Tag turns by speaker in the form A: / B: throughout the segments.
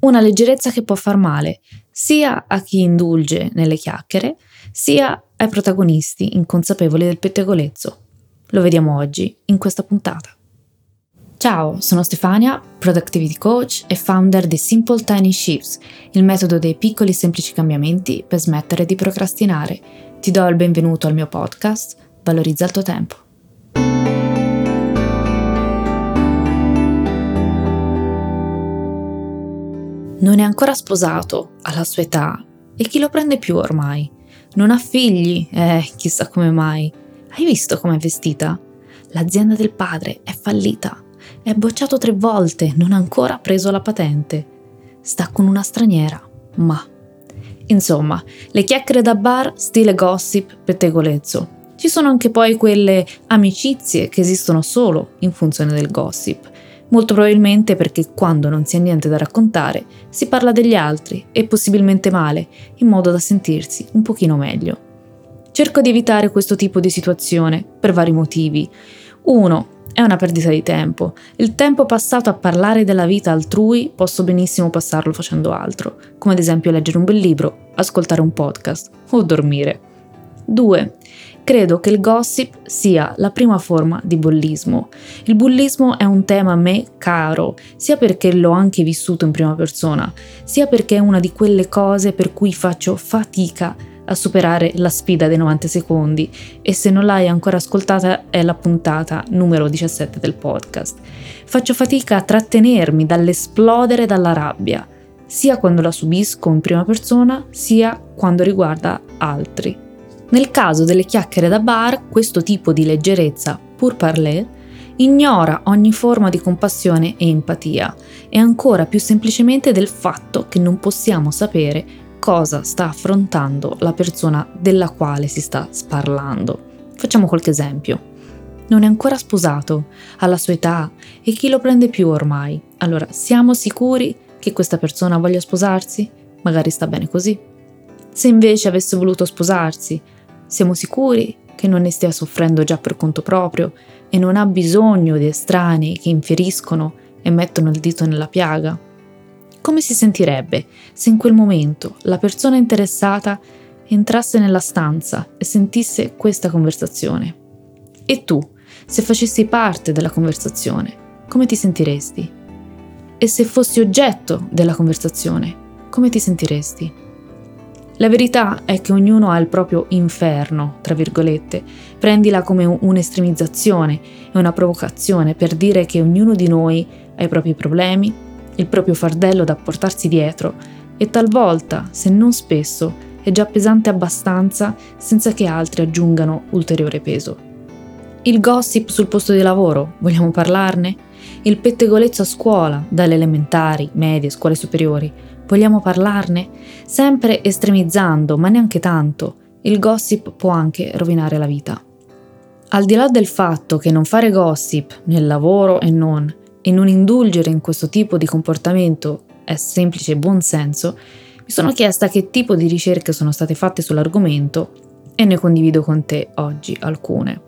A: una leggerezza che può far male sia a chi indulge nelle chiacchiere, sia ai protagonisti inconsapevoli del pettegolezzo. Lo vediamo oggi in questa puntata. Ciao, sono Stefania, Productivity Coach e founder di Simple Tiny Shifts, il metodo dei piccoli e semplici cambiamenti per smettere di procrastinare. Ti do il benvenuto al mio podcast, Valorizza il tuo tempo. Non è ancora sposato, alla sua età, e chi lo prende più ormai? Non ha figli, eh, chissà come mai. Hai visto com'è vestita? L'azienda del padre è fallita. È bocciato tre volte, non ha ancora preso la patente. Sta con una straniera, ma... Insomma, le chiacchiere da bar, stile gossip, pettegolezzo. Ci sono anche poi quelle amicizie che esistono solo in funzione del gossip molto probabilmente perché quando non si ha niente da raccontare si parla degli altri e possibilmente male, in modo da sentirsi un pochino meglio. Cerco di evitare questo tipo di situazione per vari motivi. Uno, è una perdita di tempo. Il tempo passato a parlare della vita altrui posso benissimo passarlo facendo altro, come ad esempio leggere un bel libro, ascoltare un podcast o dormire. 2. Credo che il gossip sia la prima forma di bullismo. Il bullismo è un tema a me caro, sia perché l'ho anche vissuto in prima persona, sia perché è una di quelle cose per cui faccio fatica a superare la sfida dei 90 secondi e se non l'hai ancora ascoltata è la puntata numero 17 del podcast. Faccio fatica a trattenermi dall'esplodere dalla rabbia, sia quando la subisco in prima persona, sia quando riguarda altri. Nel caso delle chiacchiere da bar, questo tipo di leggerezza, pur parler, ignora ogni forma di compassione e empatia e ancora più semplicemente del fatto che non possiamo sapere cosa sta affrontando la persona della quale si sta sparlando. Facciamo qualche esempio. Non è ancora sposato, ha la sua età e chi lo prende più ormai. Allora, siamo sicuri che questa persona voglia sposarsi? Magari sta bene così. Se invece avesse voluto sposarsi, siamo sicuri che non ne stia soffrendo già per conto proprio e non ha bisogno di estranei che inferiscono e mettono il dito nella piaga? Come si sentirebbe se in quel momento la persona interessata entrasse nella stanza e sentisse questa conversazione? E tu, se facessi parte della conversazione, come ti sentiresti? E se fossi oggetto della conversazione, come ti sentiresti? La verità è che ognuno ha il proprio inferno, tra virgolette. Prendila come un'estremizzazione e una provocazione per dire che ognuno di noi ha i propri problemi, il proprio fardello da portarsi dietro e talvolta, se non spesso, è già pesante abbastanza senza che altri aggiungano ulteriore peso. Il gossip sul posto di lavoro, vogliamo parlarne? Il pettegolezzo a scuola, dalle elementari, medie, scuole superiori, Vogliamo parlarne? Sempre estremizzando, ma neanche tanto. Il gossip può anche rovinare la vita. Al di là del fatto che non fare gossip nel lavoro e non, e non indulgere in questo tipo di comportamento è semplice buon senso, mi sono chiesta che tipo di ricerche sono state fatte sull'argomento e ne condivido con te oggi alcune.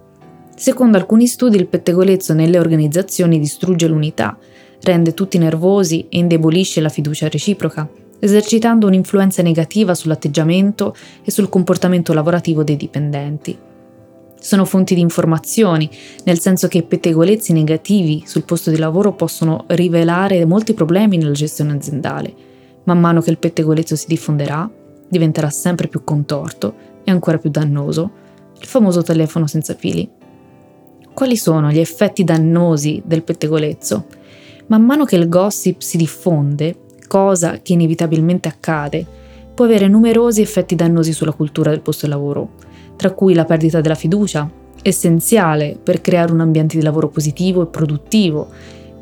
A: Secondo alcuni studi il pettegolezzo nelle organizzazioni distrugge l'unità, rende tutti nervosi e indebolisce la fiducia reciproca, esercitando un'influenza negativa sull'atteggiamento e sul comportamento lavorativo dei dipendenti. Sono fonti di informazioni, nel senso che pettegolezzi negativi sul posto di lavoro possono rivelare molti problemi nella gestione aziendale. Man mano che il pettegolezzo si diffonderà, diventerà sempre più contorto e ancora più dannoso, il famoso telefono senza fili. Quali sono gli effetti dannosi del pettegolezzo? Man mano che il gossip si diffonde, cosa che inevitabilmente accade, può avere numerosi effetti dannosi sulla cultura del posto di lavoro, tra cui la perdita della fiducia, essenziale per creare un ambiente di lavoro positivo e produttivo,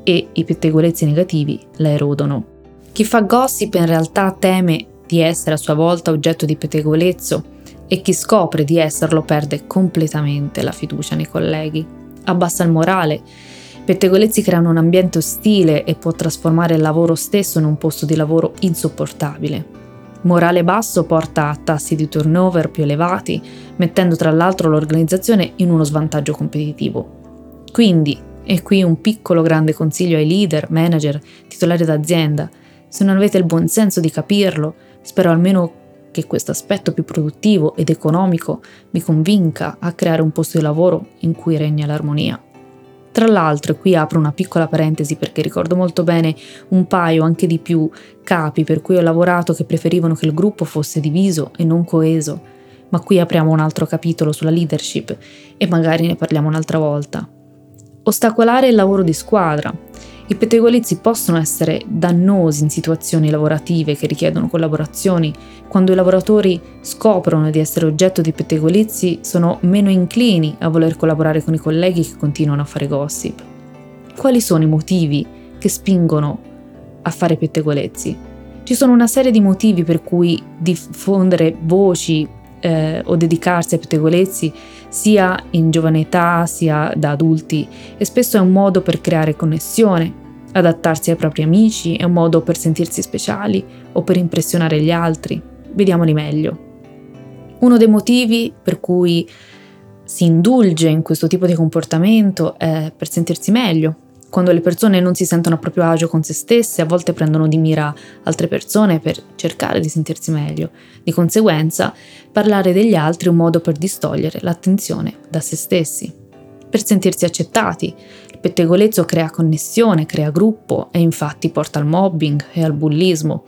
A: e i pettegolezzi negativi la erodono. Chi fa gossip in realtà teme di essere a sua volta oggetto di pettegolezzo e chi scopre di esserlo perde completamente la fiducia nei colleghi, abbassa il morale. Pettegolezzi creano un ambiente ostile e può trasformare il lavoro stesso in un posto di lavoro insopportabile. Morale basso porta a tassi di turnover più elevati, mettendo tra l'altro l'organizzazione in uno svantaggio competitivo. Quindi, e qui un piccolo grande consiglio ai leader, manager, titolari d'azienda, se non avete il buon senso di capirlo, spero almeno che questo aspetto più produttivo ed economico mi convinca a creare un posto di lavoro in cui regna l'armonia. Tra l'altro, e qui apro una piccola parentesi perché ricordo molto bene un paio, anche di più, capi per cui ho lavorato che preferivano che il gruppo fosse diviso e non coeso, ma qui apriamo un altro capitolo sulla leadership e magari ne parliamo un'altra volta. Ostacolare il lavoro di squadra. I pettegolezzi possono essere dannosi in situazioni lavorative che richiedono collaborazioni. Quando i lavoratori scoprono di essere oggetto di pettegolezzi, sono meno inclini a voler collaborare con i colleghi che continuano a fare gossip. Quali sono i motivi che spingono a fare pettegolezzi? Ci sono una serie di motivi per cui diffondere voci eh, o dedicarsi a pettegolezzi sia in giovane età sia da adulti e spesso è un modo per creare connessione, adattarsi ai propri amici, è un modo per sentirsi speciali o per impressionare gli altri. Vediamoli meglio. Uno dei motivi per cui si indulge in questo tipo di comportamento è per sentirsi meglio, quando le persone non si sentono a proprio agio con se stesse, a volte prendono di mira altre persone per cercare di sentirsi meglio. Di conseguenza, parlare degli altri è un modo per distogliere l'attenzione da se stessi. Per sentirsi accettati, il pettegolezzo crea connessione, crea gruppo e infatti porta al mobbing e al bullismo,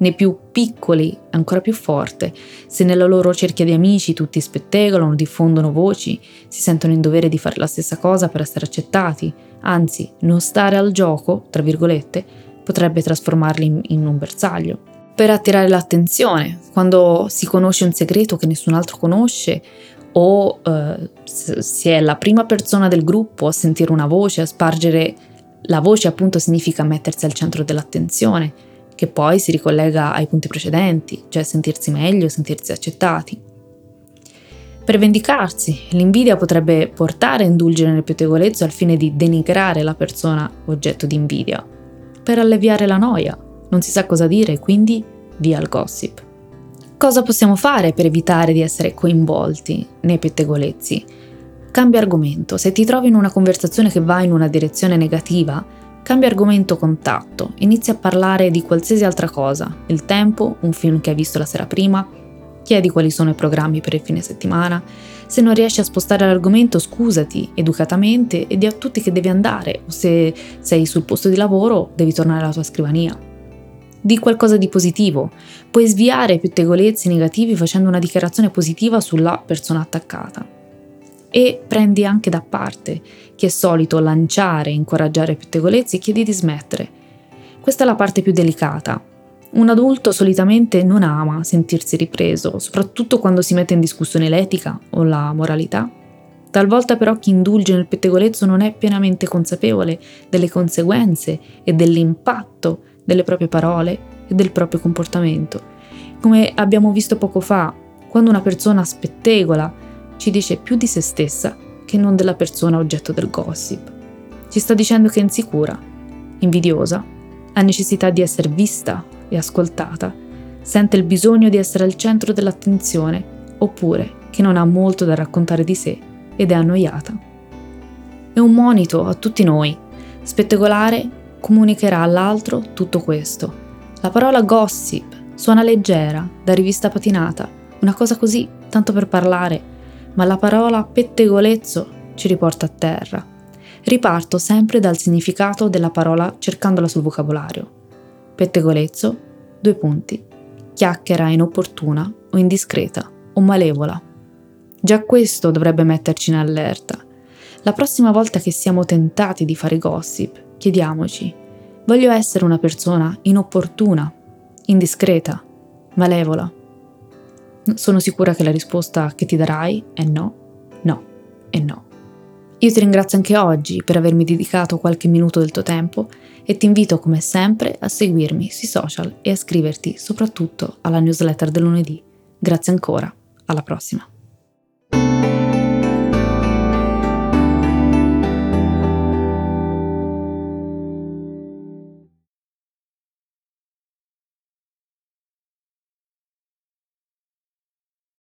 A: nei più piccoli ancora più forte. Se nella loro cerchia di amici tutti spettegolano, diffondono voci, si sentono in dovere di fare la stessa cosa per essere accettati, anzi non stare al gioco, tra virgolette, potrebbe trasformarli in, in un bersaglio. Per attirare l'attenzione, quando si conosce un segreto che nessun altro conosce o eh, si è la prima persona del gruppo a sentire una voce, a spargere la voce appunto significa mettersi al centro dell'attenzione che poi si ricollega ai punti precedenti, cioè sentirsi meglio, sentirsi accettati. Per vendicarsi, l'invidia potrebbe portare a indulgere nel pettegolezzo al fine di denigrare la persona oggetto di invidia. Per alleviare la noia, non si sa cosa dire, quindi via il gossip. Cosa possiamo fare per evitare di essere coinvolti nei pettegolezzi? Cambia argomento. Se ti trovi in una conversazione che va in una direzione negativa, Cambia argomento contatto, inizia a parlare di qualsiasi altra cosa, il tempo, un film che hai visto la sera prima, chiedi quali sono i programmi per il fine settimana, se non riesci a spostare l'argomento scusati educatamente e di a tutti che devi andare. O se sei sul posto di lavoro devi tornare alla tua scrivania. Di qualcosa di positivo, puoi sviare pettegolezzi negativi facendo una dichiarazione positiva sulla persona attaccata e prendi anche da parte chi è solito lanciare e incoraggiare pettegolezzi e chiedi di smettere. Questa è la parte più delicata. Un adulto solitamente non ama sentirsi ripreso, soprattutto quando si mette in discussione l'etica o la moralità. Talvolta però chi indulge nel pettegolezzo non è pienamente consapevole delle conseguenze e dell'impatto delle proprie parole e del proprio comportamento. Come abbiamo visto poco fa, quando una persona spettegola ci dice più di se stessa che non della persona oggetto del gossip. Ci sta dicendo che è insicura, invidiosa, ha necessità di essere vista e ascoltata, sente il bisogno di essere al centro dell'attenzione, oppure che non ha molto da raccontare di sé ed è annoiata. È un monito a tutti noi. Spettegolare comunicherà all'altro tutto questo. La parola gossip suona leggera, da rivista patinata, una cosa così, tanto per parlare, ma la parola pettegolezzo ci riporta a terra. Riparto sempre dal significato della parola cercandola sul vocabolario. Pettegolezzo, due punti, chiacchiera inopportuna o indiscreta o malevola. Già questo dovrebbe metterci in allerta. La prossima volta che siamo tentati di fare gossip, chiediamoci, voglio essere una persona inopportuna, indiscreta, malevola? Sono sicura che la risposta che ti darai è no, no e no. Io ti ringrazio anche oggi per avermi dedicato qualche minuto del tuo tempo e ti invito come sempre a seguirmi sui social e a iscriverti soprattutto alla newsletter del lunedì. Grazie ancora, alla prossima.